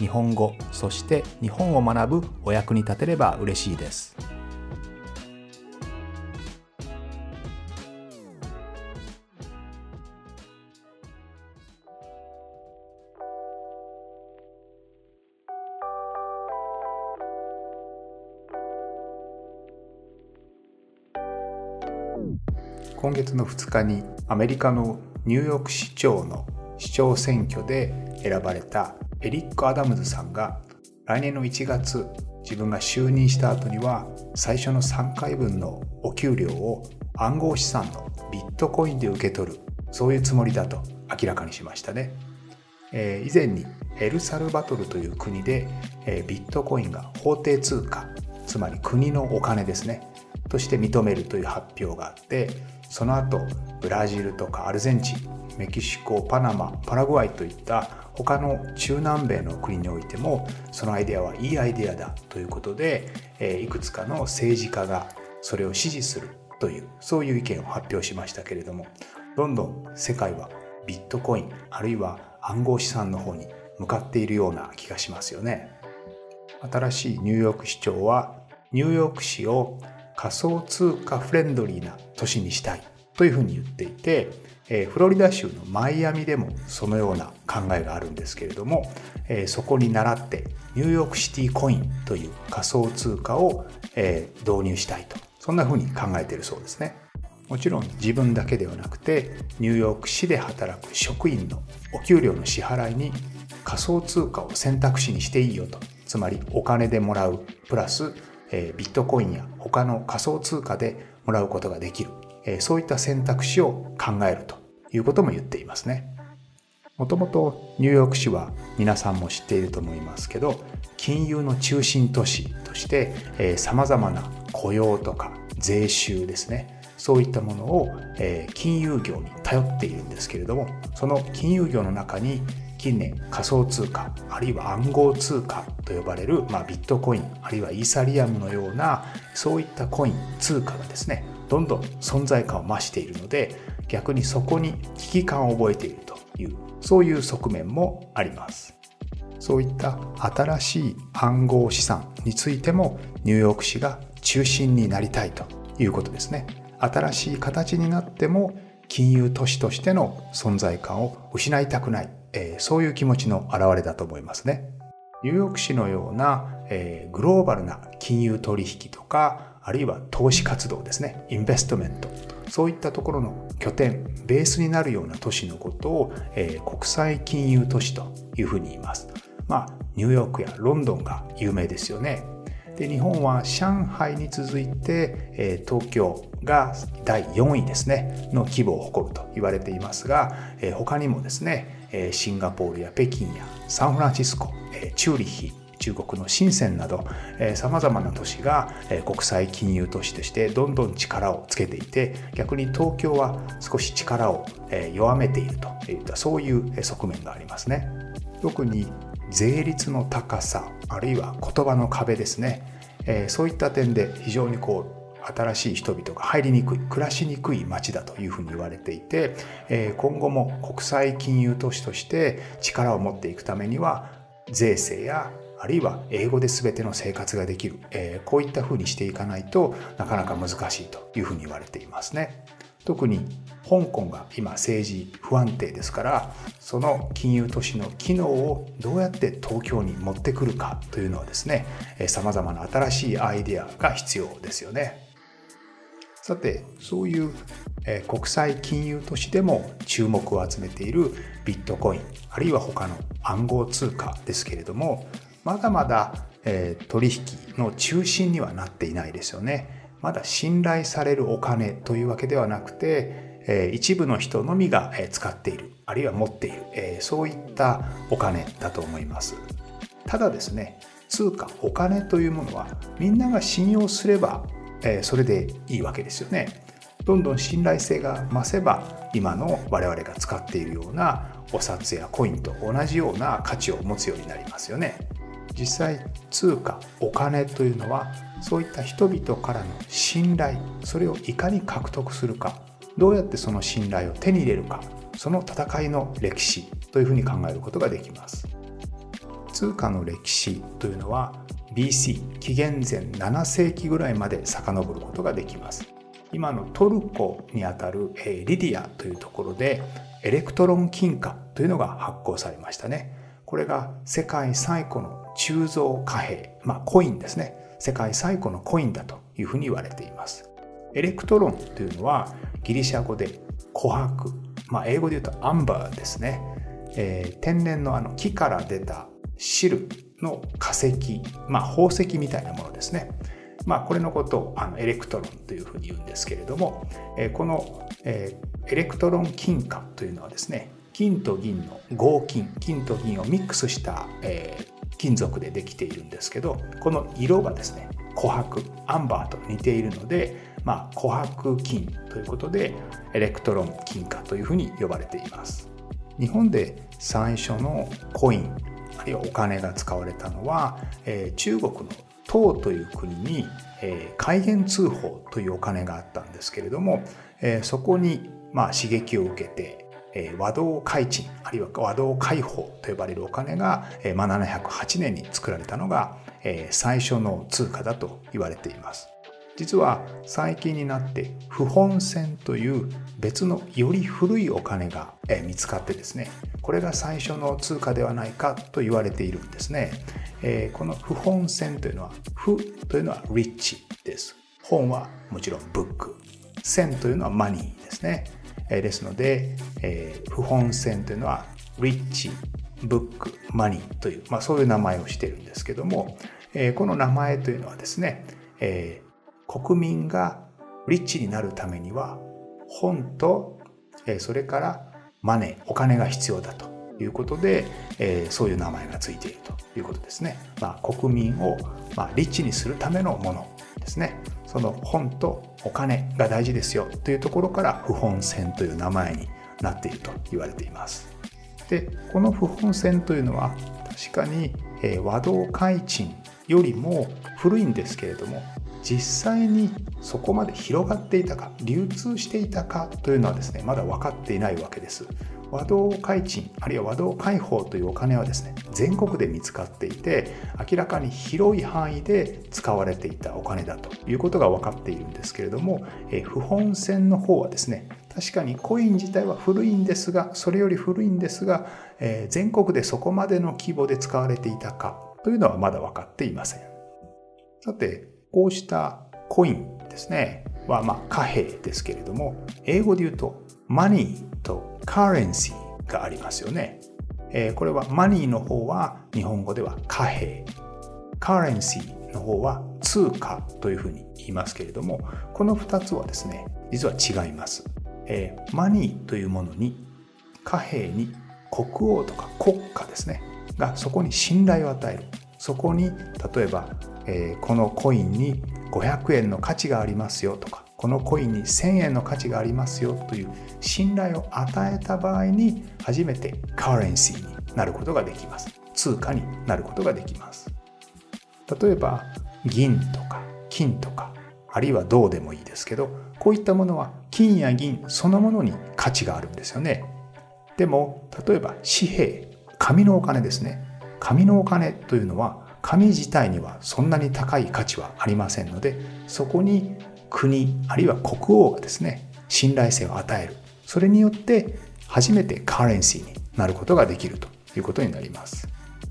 日本語そして日本を学ぶお役に立てれば嬉しいです。今月の2日にアメリカのニューヨーク市長の市長選挙で選ばれたエリック・アダムズさんが来年の1月自分が就任した後には最初の3回分のお給料を暗号資産のビットコインで受け取るそういうつもりだと明らかにしましたね、えー、以前にエルサルバトルという国で、えー、ビットコインが法定通貨つまり国のお金ですねとして認めるという発表があってその後ブラジルとかアルゼンチンメキシコパナマパラグアイといった他の中南米の国においてもそのアイデアはいいアイデアだということで、えいくつかの政治家がそれを支持するというそういう意見を発表しましたけれどもどんどん世界はビットコインあるいは暗号資産の方に向かっているような気がしますよね。新しいニューヨーク市長はニューヨーク市を仮想通貨フレンドリーな都市にしたい。というふうに言っていて、えフロリダ州のマイアミでもそのような考えがあるんですけれども、えそこに倣ってニューヨークシティコインという仮想通貨を、え導入したいと。そんなふうに考えているそうですね。もちろん自分だけではなくてニューヨーク市で働く職員のお給料の支払いに仮想通貨を選択肢にしていいよと。つまりお金でもらうプラスえビットコインや他の仮想通貨でもらうことができる、そういった選択肢を考えるということも言っていますね。もともとニューヨーク市は皆さんも知っていると思いますけど金融の中心都市としてさまざまな雇用とか税収ですねそういったものを、金融業に頼っているんですけれどもその金融業の中に近年仮想通貨あるいは暗号通貨と呼ばれる、まあ、ビットコインあるいはイーサリアムのようなそういったコイン通貨がですねどんどん存在感を増しているので逆にそこに危機感を覚えているというそういう側面もあります。そういった新しい暗号資産についてもニューヨーク市が中心になりたいということですね。新しい形になっても金融都市としての存在感を失いたくない。えー、そういう気持ちの表れだと思いますね。ニューヨーク市のような、えー、グローバルな金融取引とか、あるいは投資活動ですね、インベストメント。そういったところの拠点、ベースになるような都市のことを、えー、国際金融都市というふうに言います。まあ、ニューヨークやロンドンが有名ですよね。で日本は上海に続いて、えー、東京が第4位ですねの規模を誇ると言われていますが、えー、他にもですねシンガポールや北京やサンフランシスコチューリッヒ中国の深センなどさまざまな都市が国際金融都市としてどんどん力をつけていて逆に東京は少し力を弱めているといったそういう側面がありますね。特に税率の高さあるいは言葉の壁ですねそういった点で非常にこう新しい人々が入りにくい暮らしにくい街だというふうに言われていて今後も国際金融都市として力を持っていくためには税制やあるいは英語で全ての生活ができる、えこういったふうにしていかないとなかなか難しいというふうに言われていますね。特に香港が今政治不安定ですからその金融都市の機能をどうやって東京に持ってくるかというのはですねさまざまな新しいアイデアが必要ですよね。さてそういう、え国際金融都市でも注目を集めているビットコインあるいは他の暗号通貨ですけれどもまだまだ、え取引の中心にはなっていないですよね。まだ信頼されるお金というわけではなくて、え一部の人のみが使っているあるいは持っている、えそういったお金だと思います。ただですね通貨お金というものはみんなが信用すれば、えー、それでいいわけですよね。どんどん信頼性が増せば今の我々が使っているようなお札やコインと同じような価値を持つようになりますよね。実際通貨お金というのはそういった人々からの信頼それをいかに獲得するかどうやってその信頼を手に入れるかその戦いの歴史というふうに考えることができます。通貨の歴史というのは BC 紀元前7世紀ぐらいまで遡ることができます。今のトルコにあたるリディアというところでエレクトロン金貨というのが発行されましたね。これが世界最古の鋳造貨幣、まあコインですね。世界最古のコインだというふうに言われています。エレクトロンというのはギリシャ語で琥珀、まあ、英語で言うとアンバーですね、えー、天然のあの木から出た汁の化石、まあ、宝石みたいなものですね。まあ、これのことをあのエレクトロンというふうに言うんですけれども、えー、この、えー、エレクトロン金貨というのはですね金と銀の合金。金と銀をミックスした、えー、金属でできているんですけどこの色がですね琥珀アンバーと似ているのでまあ、琥珀金ということでエレクトロン金貨というふうに呼ばれています。日本で最初のコインあるいはお金が使われたのは、えー、中国の唐という国に、えー、開元通宝というお金があったんですけれども、えー、そこに、まあ、刺激を受けて、和同開珎あるいは和同開宝と呼ばれるお金が、まあ、708年に作られたのが、最初の通貨だと言われています。実は最近になって不本線という別のより古いお金が見つかってですねこれが最初の通貨ではないかと言われているんですね、この不本線というのは不というのはリッチです。本はもちろんブック。線というのはマニーですね、え、ですので、えー、不本線というのはリッチブックマニーという、まあ、そういう名前をしているんですけども、えー、この名前というのはですね、えー、国民がリッチになるためには本とえそれからマネーお金が必要だということで、えそういう名前がついているということですね。まあ、国民を、まあ、リッチにするためのものですね。その本とお金が大事ですよというところから不本線という名前になっていると言われています。でこの不本線というのは確かに、え和道開鎮よりも古いんですけれども実際にそこまで広がっていたか流通していたかというのはですねまだ分かっていないわけです和道開鎮あるいは和道開放というお金はですね全国で見つかっていて明らかに広い範囲で使われていたお金だということが分かっているんですけれども、え不本線の方はですね確かにコイン自体は古いんですがそれより古いんですが、え全国でそこまでの規模で使われていたかというのはまだ分かっていません。さてこうしたコインですね、はまあ貨幣ですけれども、英語で言うとマニーとカレンシーがありますよね。えー、これはマニーの方は日本語では貨幣、カレンシーの方は通貨というふうに言いますけれども、この2つはですね、実は違います。えー、マニーというものに貨幣に国王とか国家ですね、がそこに信頼を与える。そこに例えばえー、このコインに500円の価値がありますよとかこのコインに1000円の価値がありますよという信頼を与えた場合に初めてカーレンシーになることができます。通貨になることができます。例えば銀とか金とかあるいは銅でもいいですけどこういったものは金や銀そのものに価値があるんですよね。でも例えば紙幣紙のお金ですね。紙のお金というのは紙自体にはそんなに高い価値はありませんのでそこに国あるいは国王がですね信頼性を与える。それによって初めてカレンシーになることができるということになります。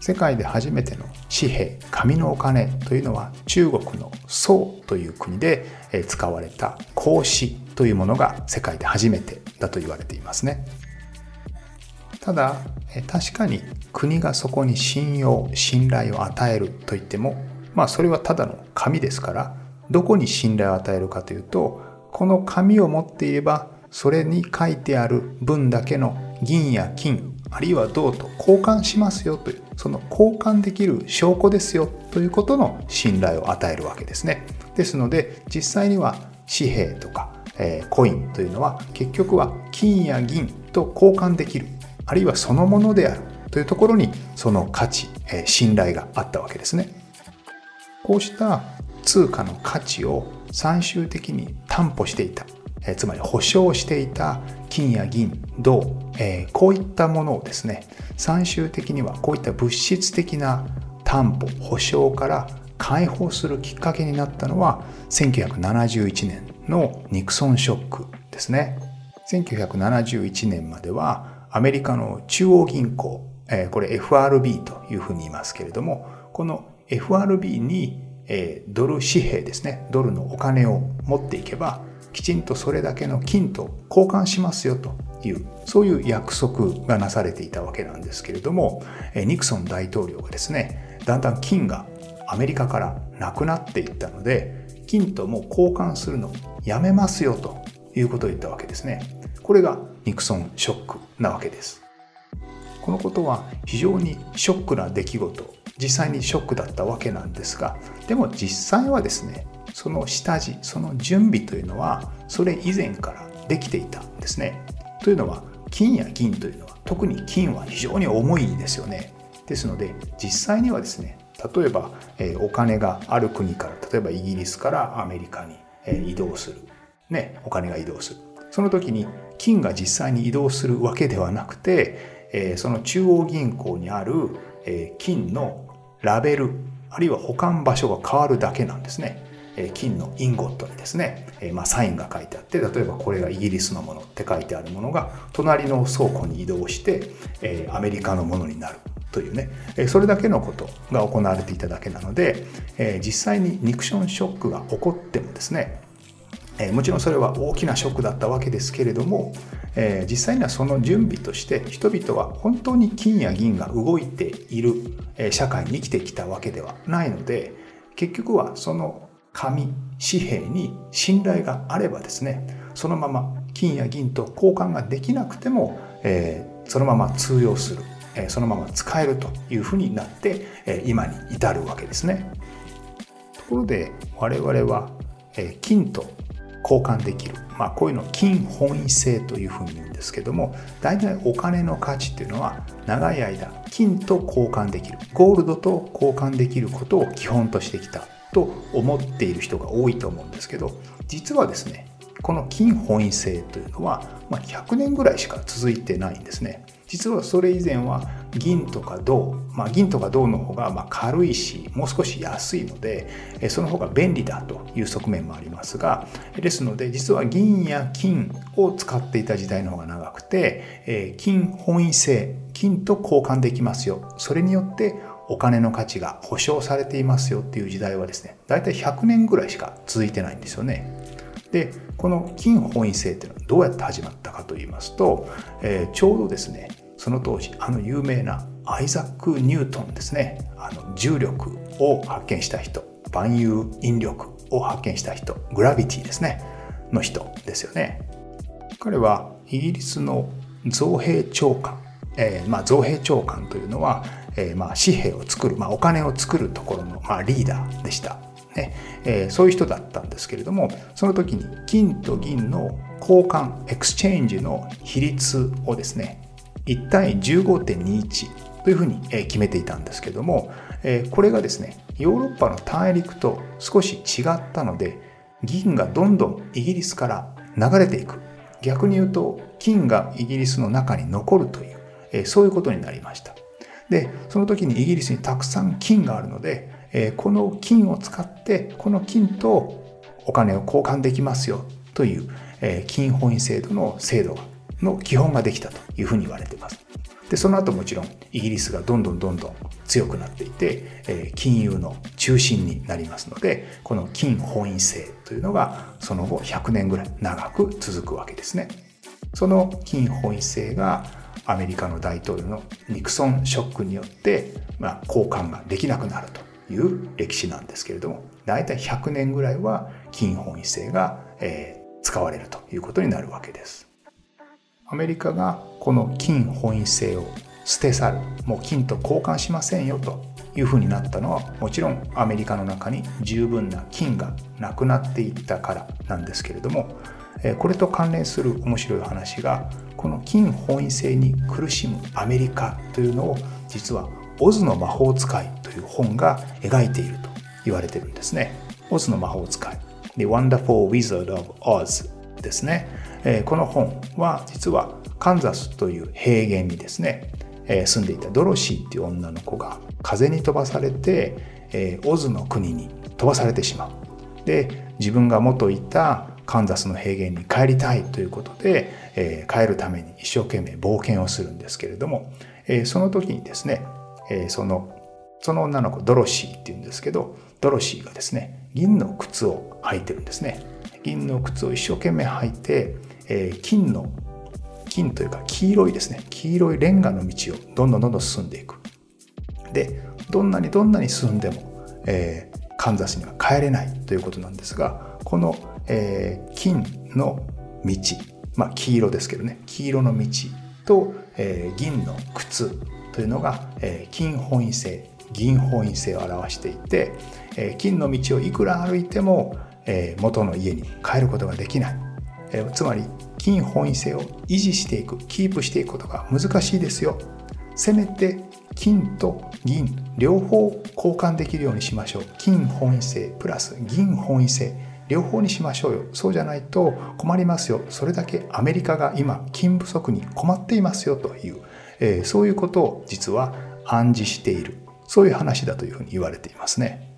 世界で初めての紙幣紙のお金というのは中国の宋という国で使われた孔子というものが世界で初めてだと言われていますね。ただ確かに国がそこに信用信頼を与えると言ってもまあそれはただの紙ですからどこに信頼を与えるかというとこの紙を持っていればそれに書いてある分だけの銀や金あるいは銅と交換しますよというその交換できる証拠ですよということの信頼を与えるわけですね。ですので実際には紙幣とか、えー、コインというのは結局は金や銀と交換できるあるいはそのものであるというところにその価値、えー、信頼があったわけですね。こうした通貨の価値を最終的に担保していた。えつまり保証していた金や銀銅、えー、こういったものをですね最終的にはこういった物質的な担保保証から解放するきっかけになったのは1971年のニクソンショックですね。1971年まではアメリカの中央銀行、これ FRB というふうに言いますけれどもこの FRB に、えー、ドル紙幣ですね。ドルのお金を持っていけばきちんとそれだけの金と交換しますよというそういう約束がなされていたわけなんですけれどもえニクソン大統領がですねだんだん金がアメリカからなくなっていったので金とも交換するのやめますよということを言ったわけですね。これがニクソンショックなわけです。このことは非常にショックな出来事実際にショックだったわけなんですがでも実際はですねその下地その準備というのはそれ以前からできていたんですね。というのは金や銀というのは特に金は非常に重いですよね。ですので実際にはですね例えば、えお金がある国から例えばイギリスからアメリカに、え移動する、ね、お金が移動するその時に金が実際に移動するわけではなくて、えその中央銀行にある、え金のラベルあるいは保管場所が変わるだけなんですね。金のインゴットにですね、まあ、サインが書いてあって例えばこれがイギリスのものって書いてあるものが隣の倉庫に移動してアメリカのものになるというねそれだけのことが行われていただけなので実際にニクションショックが起こってもですねもちろんそれは大きなショックだったわけですけれども実際にはその準備として人々は本当に金や銀が動いている社会に生きてきたわけではないので結局はその紙紙幣に信頼があればですねそのまま金や銀と交換ができなくても、え、そのまま通用する、え、そのまま使えるというふうになって、え、今に至るわけですね。ところで我々は、え金と交換できる、まあ、こういうのを金本位制というふうに言うんですけども大体お金の価値っていうのは長い間金と交換できる。ゴールドと交換できることを基本としてきたと思っている人が多いと思うんですけど実はですねこの金本位制というのは、まあ、100年ぐらいしか続いてないんですね実はそれ以前は銀とか銅、まあ、銀とか銅の方がま軽いしもう少し安いのでその方が便利だという側面もありますがですので実は銀や金を使っていた時代の方が長くて金本位制金と交換できますよそれによってお金の価値が保証されていますよっていう時代はですね大体100年ぐらいしか続いてないんですよね。でこの金本位制っていうのはどうやって始まったかと言いますと、えー、ちょうどですねその当時あの有名なアイザック・ニュートンですねあの重力を発見した人万有引力を発見した人 gravity ですねの人ですよね彼はイギリスの造幣長官、えー、まあ、造幣長官というのはえー、まあ紙幣を作る、まあ、お金を作るところの、まあ、リーダーでした。ねえー、そういう人だったんですけれどもその時に金と銀の交換 exchange の比率をですね1対15.21というふうに決めていたんですけどもこれがですねヨーロッパの大陸と少し違ったので銀がどんどんイギリスから流れていく。逆に言うと金がイギリスの中に残るというそういうことになりました。でその時にイギリスにたくさん金があるので、え、この金を使ってこの金とお金を交換できますよという、え、金本位制度の制度の基本ができたというふうに言われています。でその後もちろんイギリスがどんどんどんどん強くなっていて、え、金融の中心になりますのでこの金本位制というのがその後100年ぐらい長く続くわけですね。その金本位制がアメリカの大統領のニクソンショックによって、まあ、交換ができなくなるという歴史なんですけれども大体100年ぐらいは金本位制が、え、使われるということになるわけです。アメリカがこの金本位制を捨て去るもう金と交換しませんよというふうになったのはもちろんアメリカの中に十分な金がなくなっていったからなんですけれどもこれと関連する面白い話がこの金本位制に苦しむアメリカというのを実はオズの魔法使いという本が描いていると言われてるんですね。オズの魔法使い。The Wonderful Wizard of Oz ですねえ。この本は実はカンザスという平原にですねえ、住んでいたドロシーっていう女の子が風に飛ばされてえ、オズの国に飛ばされてしまう。で、自分が元いたカンザスの平原に帰りたいということで、え、帰るために一生懸命冒険をするんですけれども、え、その時にですね、えー、そのその女の子ドロシーっていうんですけどドロシーがですね銀の靴を履いてるんですね。銀の靴を一生懸命履いて、えー、金の金というか黄色いですね。黄色いレンガの道をどんどんどんどん進んでいく。でどんなにどんなに進んでも、えー、カンザスには帰れないということなんですがこの、えー、金の道、まあ、黄色ですけどね黄色の道と、えー、銀の靴というのが、えー、金本位性銀本位性を表していて、えー、金の道をいくら歩いても、えー、元の家に帰ることができない、えー、つまり金本位性を維持していくキープしていくことが難しいですよ。せめて金と銀両方交換できるようにしましょう。金本位性プラス銀本位性両方にしましょうよ。そうじゃないと困りますよ。それだけアメリカが今金不足に困っていますよという、えー、そういうことを実は暗示している。そういう話だというふうに言われていますね。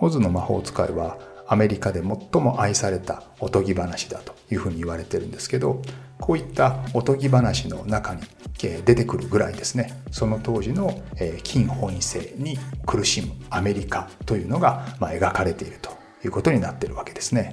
オズの魔法使いはアメリカで最も愛されたおとぎ話だというふうに言われてるんですけどこういったおとぎ話の中に出てくるぐらいですねその当時の金本位制に苦しむアメリカというのが描かれているということになってるわけですね。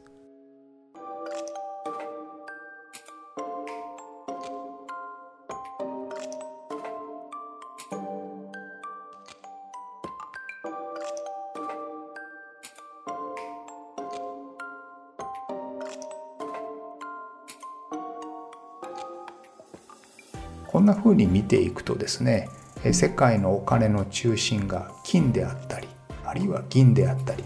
こんな風に見ていくとですね世界のお金の中心が金であったりあるいは銀であったり、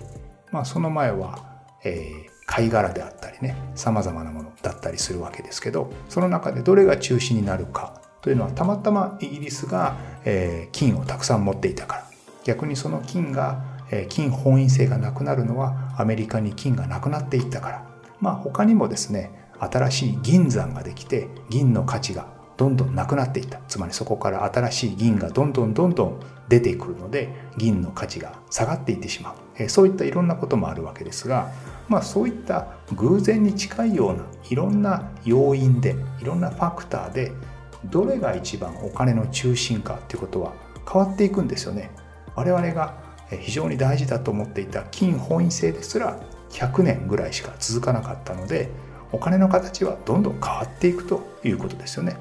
まあ、その前は、えー、貝殻であったりねさまざまなものだったりするわけですけどその中でどれが中心になるかというのはたまたまイギリスが、えー、金をたくさん持っていたから。逆にその金が、えー、金本位性がなくなるのはアメリカに金がなくなっていったから。まあ他にもですね新しい銀山ができて銀の価値がどんどんなくなっていった。つまりそこから新しい銀がどんどんどんどん出てくるので銀の価値が下がっていってしまう、えそういったいろんなこともあるわけですがまあそういった偶然に近いようないろんな要因でいろんなファクターでどれが一番お金の中心かっていうことは変わっていくんですよね。我々が非常に大事だと思っていた金本位制ですら100年ぐらいしか続かなかったのでお金の形はどんどん変わっていくということですよね。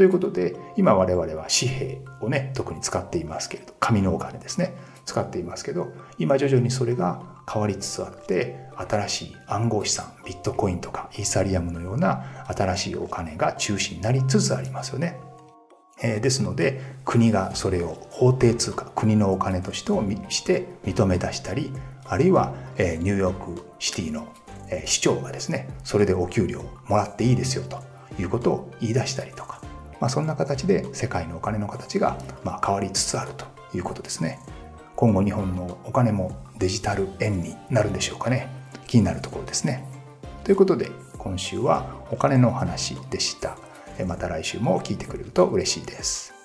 ということで今我々は紙幣をね特に使っていますけれど紙のお金ですね使っていますけど今徐々にそれが変わりつつあって新しい暗号資産ビットコインとかイーサリアムのような新しいお金が中心になりつつありますよね。えー、ですので国がそれを法定通貨国のお金としてをして認め出したりあるいは、えー、ニューヨークシティの、えー、市長がですねそれでお給料もらっていいですよということを言い出したりとかまあ、そんな形で世界のお金の形がまあ変わりつつあるということですね。今後日本のお金もデジタル円になるんでしょうかね。気になるところですね。ということで今週はお金の話でした。また来週も聞いてくれると嬉しいです。